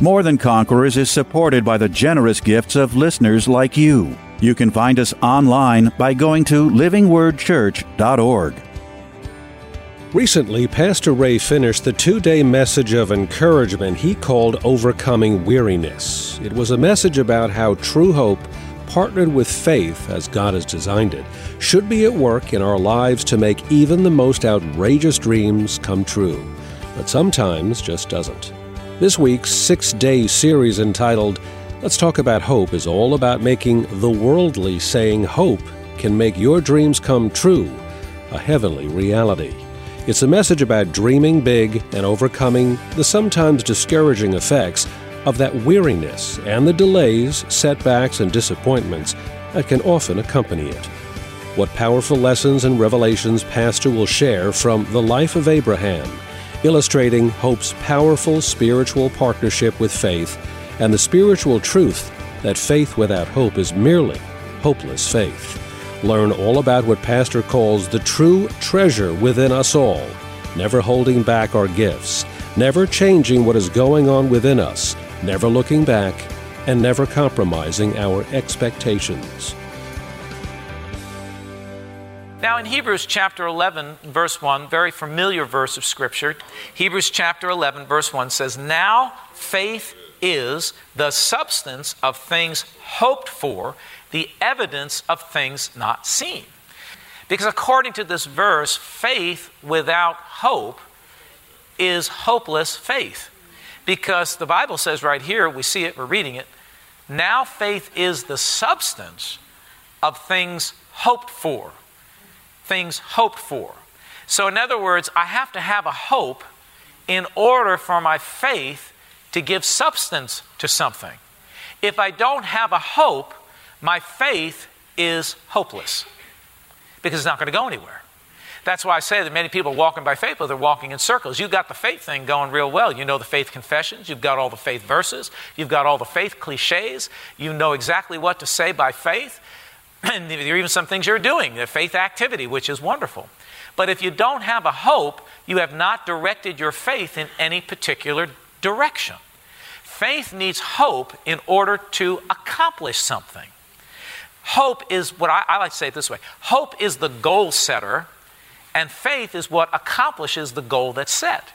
More Than Conquerors is supported by the generous gifts of listeners like you. You can find us online by going to livingwordchurch.org. Recently, Pastor Ray finished the two day message of encouragement he called Overcoming Weariness. It was a message about how true hope, partnered with faith as God has designed it, should be at work in our lives to make even the most outrageous dreams come true, but sometimes just doesn't. This week's six day series entitled Let's Talk About Hope is all about making the worldly saying hope can make your dreams come true a heavenly reality. It's a message about dreaming big and overcoming the sometimes discouraging effects of that weariness and the delays, setbacks, and disappointments that can often accompany it. What powerful lessons and revelations Pastor will share from the life of Abraham illustrating hope's powerful spiritual partnership with faith and the spiritual truth that faith without hope is merely hopeless faith. Learn all about what Pastor calls the true treasure within us all, never holding back our gifts, never changing what is going on within us, never looking back, and never compromising our expectations. Now, in Hebrews chapter 11, verse 1, very familiar verse of Scripture, Hebrews chapter 11, verse 1 says, Now faith is the substance of things hoped for, the evidence of things not seen. Because according to this verse, faith without hope is hopeless faith. Because the Bible says right here, we see it, we're reading it, now faith is the substance of things hoped for things hoped for. So, in other words, I have to have a hope in order for my faith to give substance to something. If I don't have a hope, my faith is hopeless because it's not going to go anywhere. That's why I say that many people are walking by faith, but they're walking in circles. You've got the faith thing going real well. You know the faith confessions, you've got all the faith verses, you've got all the faith cliches, you know exactly what to say by faith and there are even some things you're doing, the faith activity, which is wonderful. But if you don't have a hope, you have not directed your faith in any particular direction. Faith needs hope in order to accomplish something. Hope is what I, I like to say it this way hope is the goal setter, and faith is what accomplishes the goal that's set.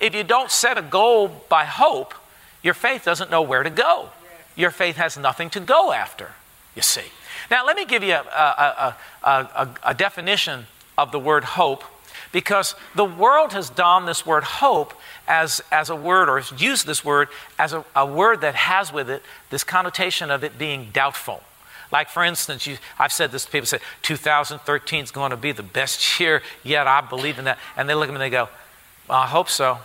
If you don't set a goal by hope, your faith doesn't know where to go. Your faith has nothing to go after, you see. Now, let me give you a, a, a, a, definition of the word hope because the world has donned this word hope as, as a word, or has used this word as a, a word that has with it this connotation of it being doubtful. Like, for instance, you, I've said this to people say, 2013 is going to be the best year yet. I believe in that. And they look at me and they go, well, I hope so.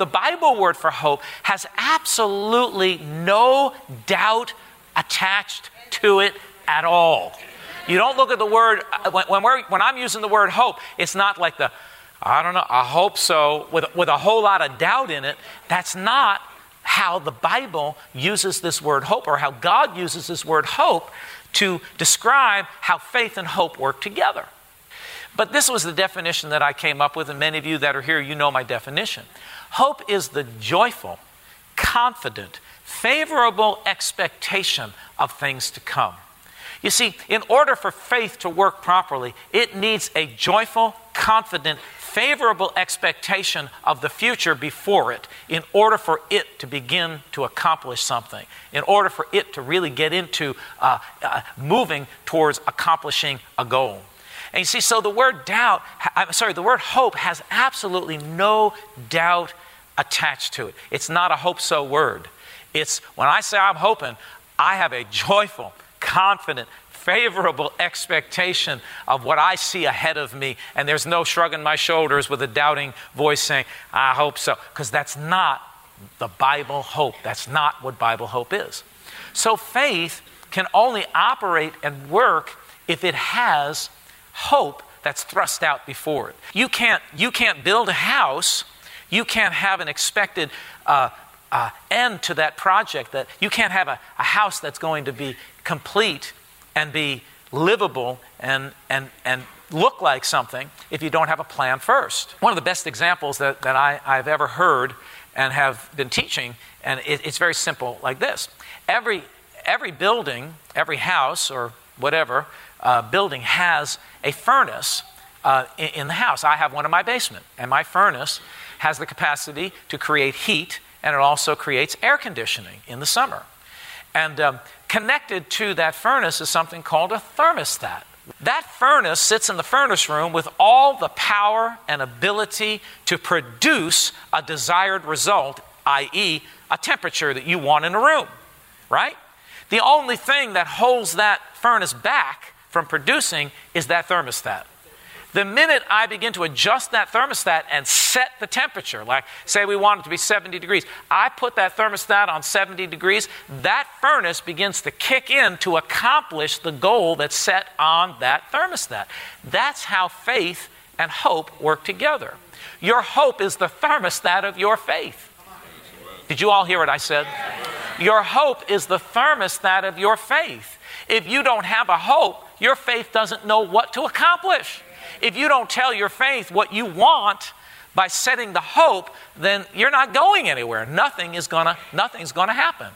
The Bible word for hope has absolutely no doubt attached to it at all. You don't look at the word, uh, when, when, when I'm using the word hope, it's not like the, I don't know, I hope so, with, with a whole lot of doubt in it. That's not how the Bible uses this word hope or how God uses this word hope to describe how faith and hope work together. But this was the definition that I came up with, and many of you that are here, you know my definition. Hope is the joyful, confident, favorable expectation of things to come. You see, in order for faith to work properly, it needs a joyful, confident, favorable expectation of the future before it in order for it to begin to accomplish something, in order for it to really get into uh, uh, moving towards accomplishing a goal. And you see, so the word doubt, I'm sorry, the word hope has absolutely no doubt attached to it. It's not a hope so word. It's when I say I'm hoping, I have a joyful, confident, favorable expectation of what I see ahead of me, and there's no shrugging my shoulders with a doubting voice saying, I hope so. Because that's not the Bible hope. That's not what Bible hope is. So faith can only operate and work if it has hope that's thrust out before it. You can't, you can't build a house, you can't have an expected uh, uh, end to that project. That you can't have a, a house that's going to be complete and be livable and, and, and look like something if you don't have a plan first. One of the best examples that, that I, I've ever heard and have been teaching, and it, it's very simple like this. Every, every building, every house, or whatever uh, building has a furnace uh, in, in the house. I have one in my basement, and my furnace has the capacity to create heat and it also creates air conditioning in the summer. And um, connected to that furnace is something called a thermostat. That furnace sits in the furnace room with all the power and ability to produce a desired result, i.e., a temperature that you want in a room, right? The only thing that holds that furnace back from producing is that thermostat. The minute I begin to adjust that thermostat and set the temperature, like say we want it to be 70 degrees, I put that thermostat on 70 degrees, that furnace begins to kick in to accomplish the goal that's set on that thermostat. That's how faith and hope work together. Your hope is the thermostat of your faith. Did you all hear what I said? Your hope is the thermostat of your faith. If you don't have a hope, your faith doesn't know what to accomplish. If you don't tell your faith what you want by setting the hope, then you're not going anywhere. Nothing is gonna, nothing's to happen.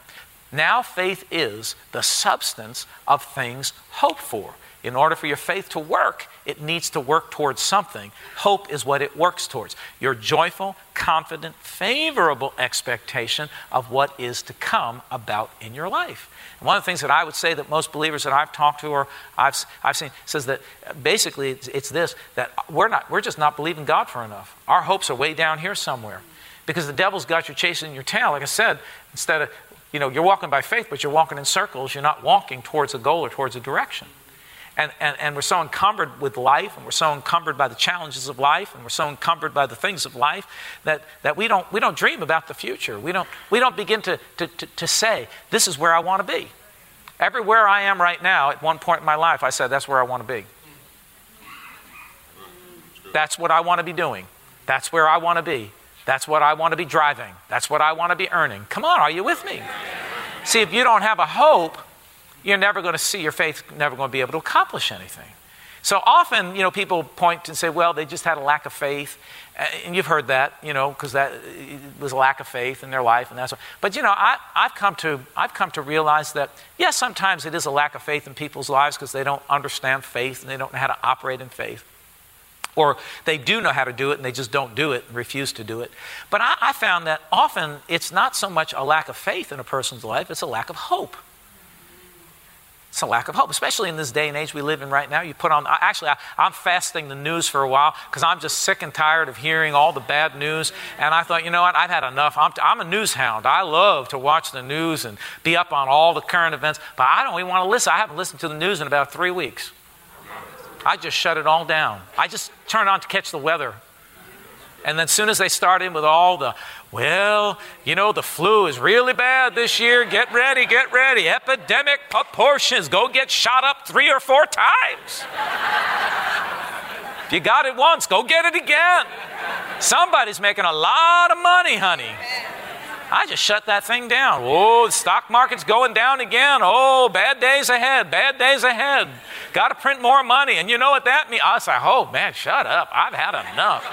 Now, faith is the substance of things hoped for. In order for your faith to work, it needs to work towards something. Hope is what it works towards. Your joyful, confident, favorable expectation of what is to come about in your life. And one of the things that I would say that most believers that I've talked to or I've, I've seen says that basically it's, it's this that we're, not, we're just not believing God for enough. Our hopes are way down here somewhere because the devil's got you chasing your tail. Like I said, instead of, you know, you're walking by faith, but you're walking in circles. You're not walking towards a goal or towards a direction. And, and, and we're so encumbered with life, and we're so encumbered by the challenges of life, and we're so encumbered by the things of life that, that we, don't, we don't dream about the future. We don't, we don't begin to, to, to, to say, This is where I want to be. Everywhere I am right now, at one point in my life, I said, That's where I want to be. That's what I want to be doing. That's where I want to be. That's what I want to be driving. That's what I want to be earning. Come on, are you with me? See, if you don't have a hope, you're never going to see your faith never going to be able to accomplish anything. So often, you know, people point and say, well, they just had a lack of faith. And you've heard that, you know, because that was a lack of faith in their life and that's what. But, you know, I, have come to, I've come to realize that, yes, sometimes it is a lack of faith in people's lives because they don't understand faith and they don't know how to operate in faith. Or they do know how to do it and they just don't do it and refuse to do it. But I, I found that often it's not so much a lack of faith in a person's life, it's a lack of hope. It's a lack of hope, especially in this day and age we live in right now. You put on, actually, I, am fasting the news for a while because I'm just sick and tired of hearing all the bad news. And I thought, you know what, I've had enough. I'm, I'm a news hound. I love to watch the news and be up on all the current events, but I don't even want to listen. I haven't listened to the news in about three weeks. I just shut it all down. I just turn on to catch the weather. And then, as soon as they start in with all the, well, you know, the flu is really bad this year. Get ready, get ready. Epidemic proportions. Go get shot up three or four times. if you got it once, go get it again. Somebody's making a lot of money, honey. I just shut that thing down. Oh, the stock market's going down again. Oh, bad days ahead, bad days ahead. Got to print more money. And you know what that means? I was like, oh, man, shut up. I've had enough.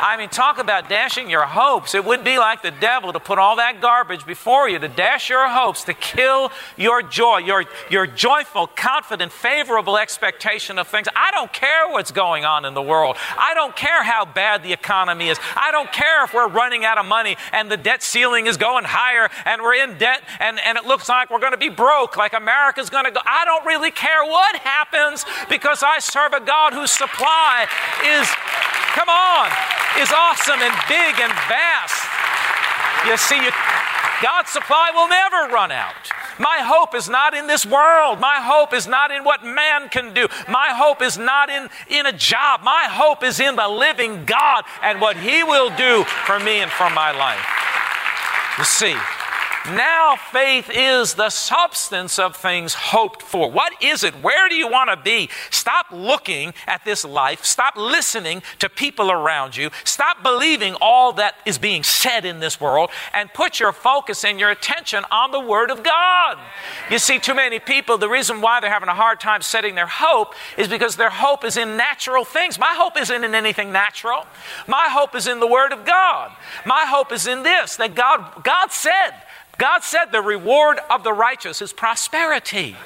I mean, talk about dashing your hopes. It would be like the devil to put all that garbage before you, to dash your hopes, to kill your joy, your, your joyful, confident, favorable expectation of things. I don't care what's going on in the world. I don't care how bad the economy is. I don't care if we're running out of money and the debt ceiling is going higher and we're in debt and, and it looks like we're going to be broke, like America's going to go. I don't really care what happens because I serve a God whose supply is, come on, is awesome and big and vast. You see, you, God's supply will never run out. My hope is not in this world. My hope is not in what man can do. My hope is not in, in a job. My hope is in the living God and what He will do for me and for my life. See, now faith is the substance of things hoped for. What is it? Where do you want to be? Stop looking at this life. Stop listening to people around you. Stop believing all that is being said in this world and put your focus and your attention on the Word of God. You see, too many people, the reason why they're having a hard time setting their hope is because their hope is in natural things. My hope isn't in anything natural. My hope is in the Word of God. My hope is in this that God, God said, God said the reward of the righteous is prosperity.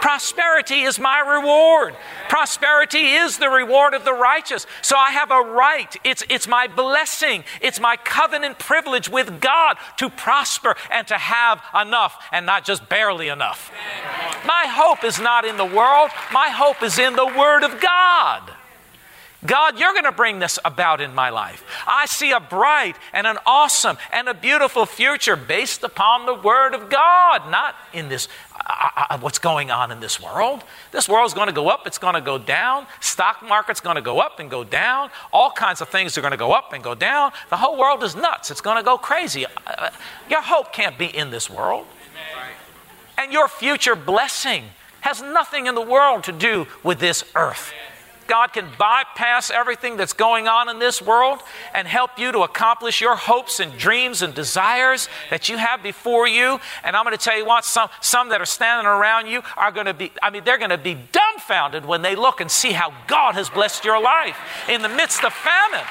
Prosperity is my reward. Prosperity is the reward of the righteous. So I have a right. It's, it's my blessing. It's my covenant privilege with God to prosper and to have enough and not just barely enough. My hope is not in the world, my hope is in the Word of God. God, you're going to bring this about in my life. I see a bright and an awesome and a beautiful future based upon the Word of God, not in this, uh, uh, uh what's going on in this world. This world's going to go up, it's going to go down. Stock market's going to go up and go down. All kinds of things are going to go up and go down. The whole world is nuts. It's going to go crazy. Your hope can't be in this world. And your future blessing has nothing in the world to do with this earth. God can bypass everything that's going on in this world and help you to accomplish your hopes and dreams and desires that you have before you. And I'm going to tell you what, some, some that are standing around you are going to be, I mean, they're going to be dumbfounded when they look and see how God has blessed your life in the midst of famine.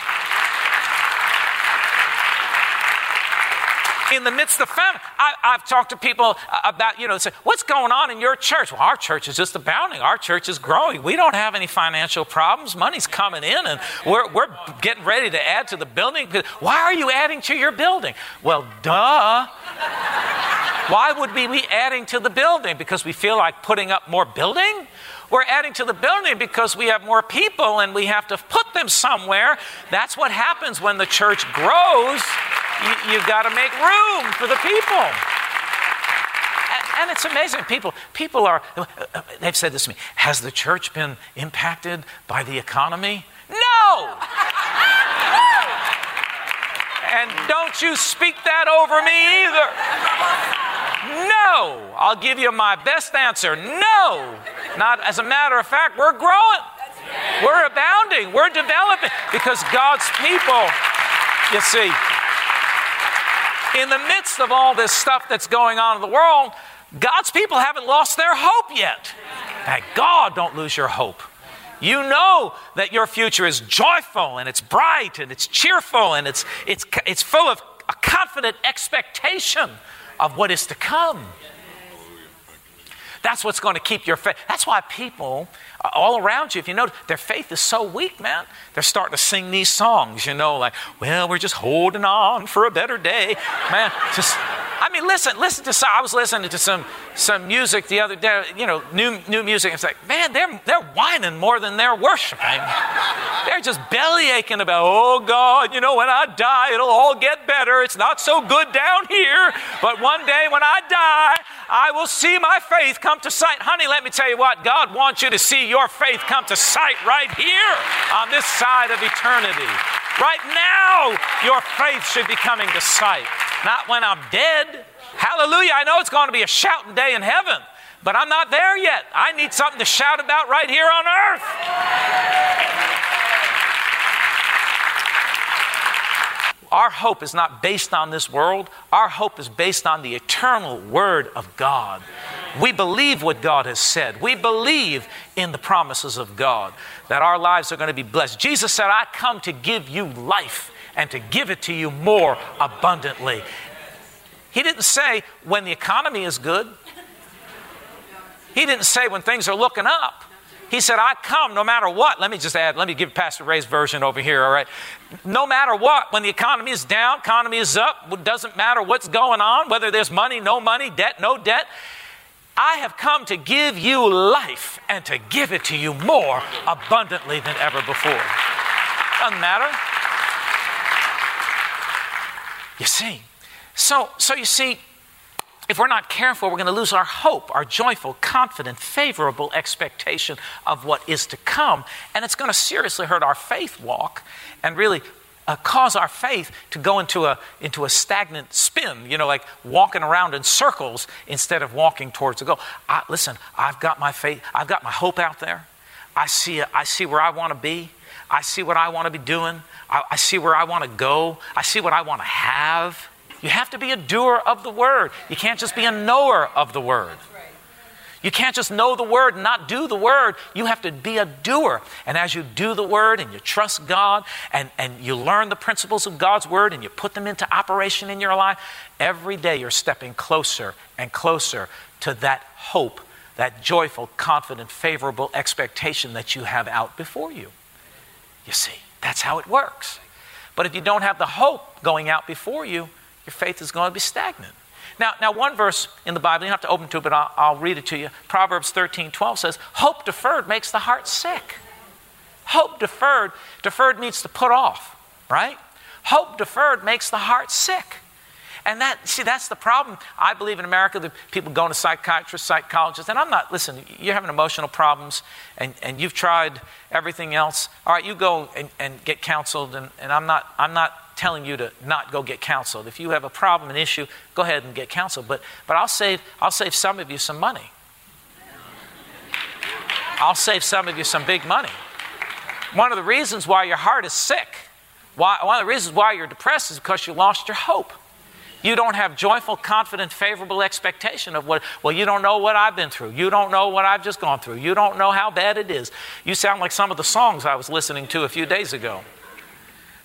In the midst of famine. I, have talked to people uh, about, you know, say, what's going on in your church? Well, our church is just abounding. Our church is growing. We don't have any financial problems. Money's coming in, and we're, we're getting ready to add to the building. Why are you adding to your building? Well, duh. Why would we be adding to the building? Because we feel like putting up more building? We're adding to the building because we have more people and we have to put them somewhere. That's what happens when the church grows. You, have got to make room for the people. And, and it's amazing. People, people are, uh, uh, they've said this to me Has the church been impacted by the economy? No! and don't you speak that over me either. No. I'll give you my best answer. No. Not as a matter of fact, we're growing. We're abounding. We're developing because God's people, you see, in the midst of all this stuff that's going on in the world, God's people haven't lost their hope yet. Thank God, don't lose your hope. You know that your future is joyful and it's bright and it's cheerful and it's, it's, it's full of a confident expectation of what is to come. That's what's going to keep your faith. That's why people uh, all around you, if you notice, their faith is so weak, man. They're starting to sing these songs, you know, like, well, we're just holding on for a better day. Man, just I mean, listen, listen to some, I was listening to some some music the other day, you know, new new music. It's like, man, they're they're whining more than they're worshiping. they're just belly aching about, oh God, you know, when I die, it'll all get better. It's not so good down here, but one day when I die, I will see my faith come to sight. Honey, let me tell you what, God wants you to see your faith come to sight right here on this side of eternity. Right now, your faith should be coming to sight, not when I'm dead. Hallelujah. I know it's going to be a shouting day in heaven, but I'm not there yet. I need something to shout about right here on earth. Our hope is not based on this world. Our hope is based on the eternal Word of God. We believe what God has said. We believe in the promises of God that our lives are going to be blessed. Jesus said, I come to give you life and to give it to you more abundantly. He didn't say when the economy is good, He didn't say when things are looking up. He said, I come no matter what. Let me just add, let me give Pastor Ray's version over here, all right? No matter what, when the economy is down, economy is up, it doesn't matter what's going on, whether there's money, no money, debt, no debt. I have come to give you life and to give it to you more abundantly than ever before. Doesn't matter. You see, so so you see, if we're not careful, we're going to lose our hope, our joyful, confident, favorable expectation of what is to come. And it's going to seriously hurt our faith walk and really uh, cause our faith to go into a, into a stagnant spin, you know, like walking around in circles instead of walking towards the goal. I, listen, I've got my faith, I've got my hope out there. I see, I see where I want to be. I see what I want to be doing. I, I see where I want to go. I see what I want to have. You have to be a doer of the word. You can't just be a knower of the word. You can't just know the word and not do the word. You have to be a doer. And as you do the word and you trust God and, and you learn the principles of God's word and you put them into operation in your life, every day you're stepping closer and closer to that hope, that joyful, confident, favorable expectation that you have out before you. You see, that's how it works. But if you don't have the hope going out before you, your faith is going to be stagnant. Now, now one verse in the Bible, you don't have to open to it, but I'll, I'll read it to you. Proverbs 13 12 says, Hope deferred makes the heart sick. Hope deferred, deferred means to put off, right? Hope deferred makes the heart sick. And that, see, that's the problem. I believe in America that people going to psychiatrists, psychologists, and I'm not, listen, you're having emotional problems and, and you've tried everything else. All right, you go and, and get counseled, and, and I'm, not, I'm not telling you to not go get counseled. If you have a problem, an issue, go ahead and get counseled. But, but I'll, save, I'll save some of you some money. I'll save some of you some big money. One of the reasons why your heart is sick, why, one of the reasons why you're depressed is because you lost your hope. You don't have joyful, confident, favorable expectation of what, well, you don't know what I've been through. You don't know what I've just gone through. You don't know how bad it is. You sound like some of the songs I was listening to a few days ago.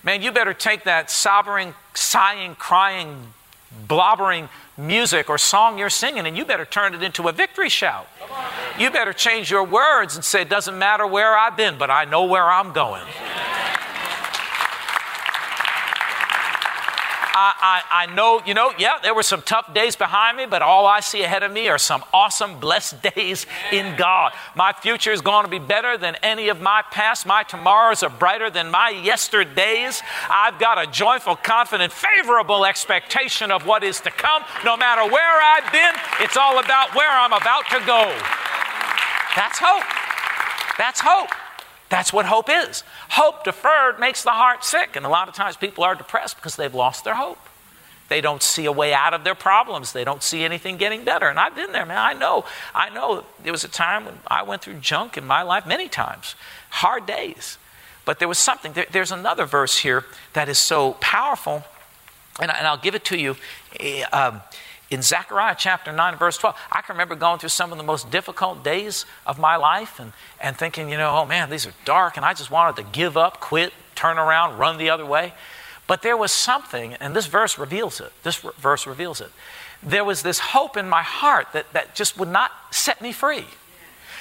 Man, you better take that sobbing, sighing, crying, blobbering music or song you're singing and you better turn it into a victory shout. You better change your words and say, It doesn't matter where I've been, but I know where I'm going. I, I, I, know, you know, yeah, there were some tough days behind me, but all I see ahead of me are some awesome, blessed days in God. My future is going to be better than any of my past. My tomorrows are brighter than my yesterdays. I've got a joyful, confident, favorable expectation of what is to come. No matter where I've been, it's all about where I'm about to go. That's hope. That's hope. That's what hope is. Hope deferred makes the heart sick. And a lot of times people are depressed because they've lost their hope. They don't see a way out of their problems. They don't see anything getting better. And I've been there, man. I know. I know there was a time when I went through junk in my life many times, hard days. But there was something. There, there's another verse here that is so powerful, and, I, and I'll give it to you. Eh, um, in Zechariah chapter 9, verse 12, I can remember going through some of the most difficult days of my life and, and thinking, you know, oh man, these are dark, and I just wanted to give up, quit, turn around, run the other way. But there was something, and this verse reveals it. This verse reveals it. There was this hope in my heart that, that just would not set me free.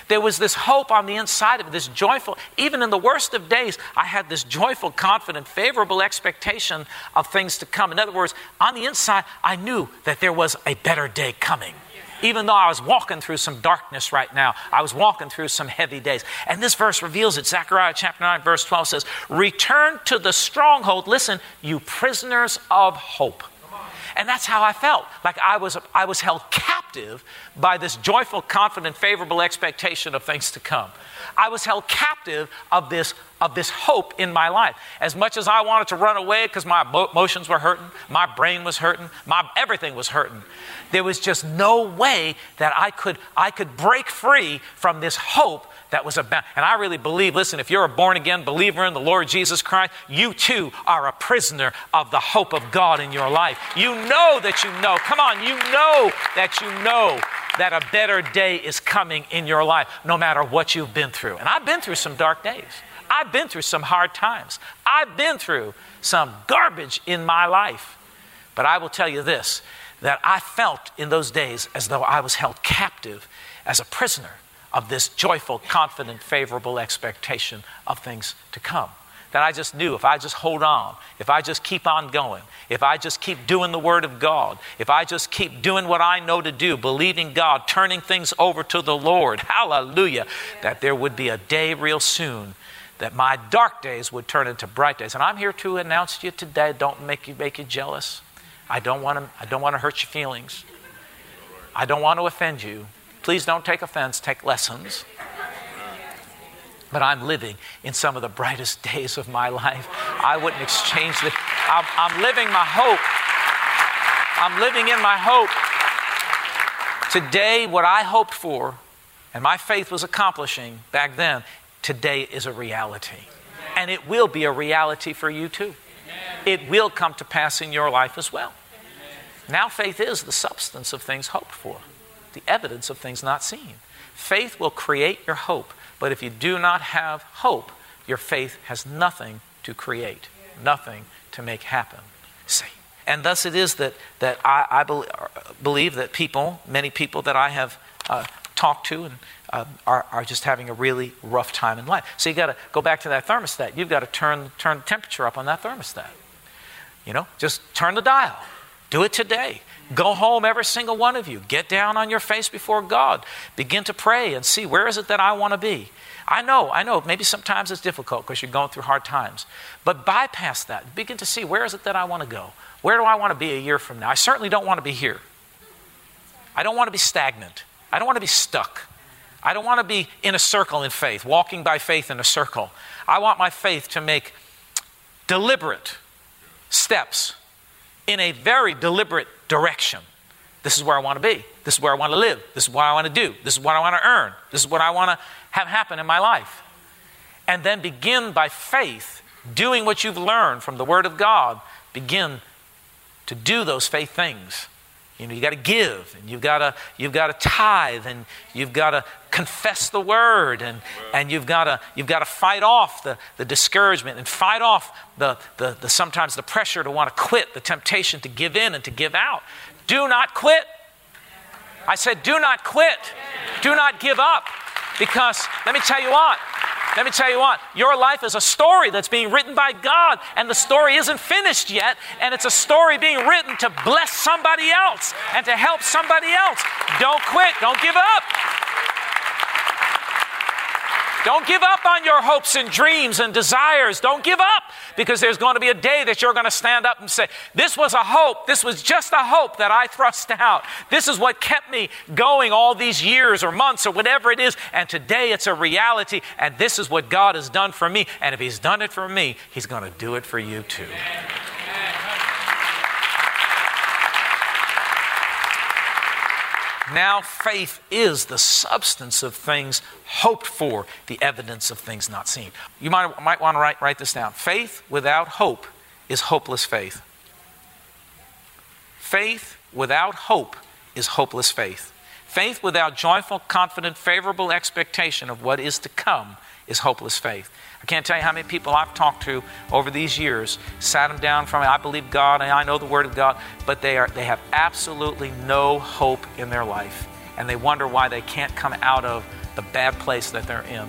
There was this hope on the inside of it, this joyful, even in the worst of days, I had this joyful, confident, favorable expectation of things to come. In other words, on the inside, I knew that there was a better day coming. Even though I was walking through some darkness right now, I was walking through some heavy days. And this verse reveals it. Zechariah chapter 9, verse 12 says, Return to the stronghold, listen, you prisoners of hope. And that's how I felt. Like I was, I was held captive by this joyful, confident, favorable expectation of things to come. I was held captive of this, of this hope in my life. As much as I wanted to run away because my emotions were hurting, my brain was hurting, my, everything was hurting, there was just no way that I could, I could break free from this hope that was about. And I really believe, listen, if you're a born again believer in the Lord Jesus Christ, you too are a prisoner of the hope of God in your life. You know that you know. Come on, you know that you know that a better day is coming in your life, no matter what you've been through. And I've been through some dark days. I've been through some hard times. I've been through some garbage in my life. But I will tell you this that I felt in those days as though I was held captive as a prisoner of this joyful, confident, favorable expectation of things to come. That I just knew if I just hold on, if I just keep on going, if I just keep doing the Word of God, if I just keep doing what I know to do, believing God, turning things over to the Lord, hallelujah, that there would be a day real soon that my dark days would turn into bright days. And I'm here to announce to you today don't make you, make you jealous. I don't want to, I don't want to hurt your feelings. I don't want to offend you. Please don't take offense, take lessons. But I'm living in some of the brightest days of my life. I wouldn't exchange the. I'm, I'm living my hope. I'm living in my hope. Today, what I hoped for and my faith was accomplishing back then, today is a reality. And it will be a reality for you too. It will come to pass in your life as well. Now, faith is the substance of things hoped for, the evidence of things not seen. Faith will create your hope, but if you do not have hope, your faith has nothing to create, nothing to make happen. See? And thus it is that, that I, I believe that people, many people that I have uh, talked to and uh, are, are just having a really rough time in life. So you got to go back to that thermostat. You've got to turn, turn the temperature up on that thermostat. You know, just turn the dial. Do it today. Go home, every single one of you. Get down on your face before God. Begin to pray and see where is it that I want to be. I know, I know, maybe sometimes it's difficult because you're going through hard times. But bypass that. Begin to see where is it that I want to go? Where do I want to be a year from now? I certainly don't want to be here. I don't want to be stagnant. I don't want to be stuck. I don't want to be in a circle in faith, walking by faith in a circle. I want my faith to make deliberate steps in a very deliberate direction. This is where I want to be. This is where I want to live. This is what I want to do. This is what I want to earn. This is what I want to have happen in my life. And then begin by faith, doing what you've learned from the Word of God. Begin to do those faith things you know, you got to give, and you've got to you've got to tithe, and you've got to confess the word, and, and you've got to you've got to fight off the, the discouragement and fight off the, the, the sometimes the pressure to want to quit, the temptation to give in and to give out. Do not quit. I said, do not quit. Do not give up. Because let me tell you what, let me tell you what, your life is a story that's being written by God, and the story isn't finished yet, and it's a story being written to bless somebody else and to help somebody else. Don't quit, don't give up. Don't give up on your hopes and dreams and desires. Don't give up because there's going to be a day that you're going to stand up and say, This was a hope. This was just a hope that I thrust out. This is what kept me going all these years or months or whatever it is. And today it's a reality. And this is what God has done for me. And if He's done it for me, He's going to do it for you too. Now, faith is the substance of things hoped for, the evidence of things not seen. You might, might want to write, write this down. Faith without hope is hopeless faith. Faith without hope is hopeless faith. Faith without joyful, confident, favorable expectation of what is to come is hopeless faith. I can't tell you how many people I've talked to over these years, sat them down from, I believe God and I know the Word of God, but they, are, they have absolutely no hope in their life. And they wonder why they can't come out of the bad place that they're in.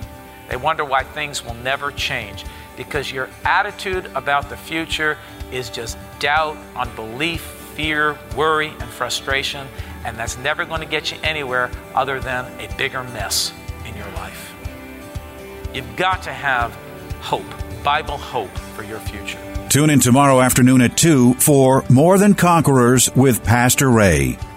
They wonder why things will never change because your attitude about the future is just doubt, unbelief, fear, worry, and frustration. And that's never going to get you anywhere other than a bigger mess in your life. You've got to have hope, Bible hope for your future. Tune in tomorrow afternoon at 2 for More Than Conquerors with Pastor Ray.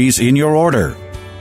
in your order.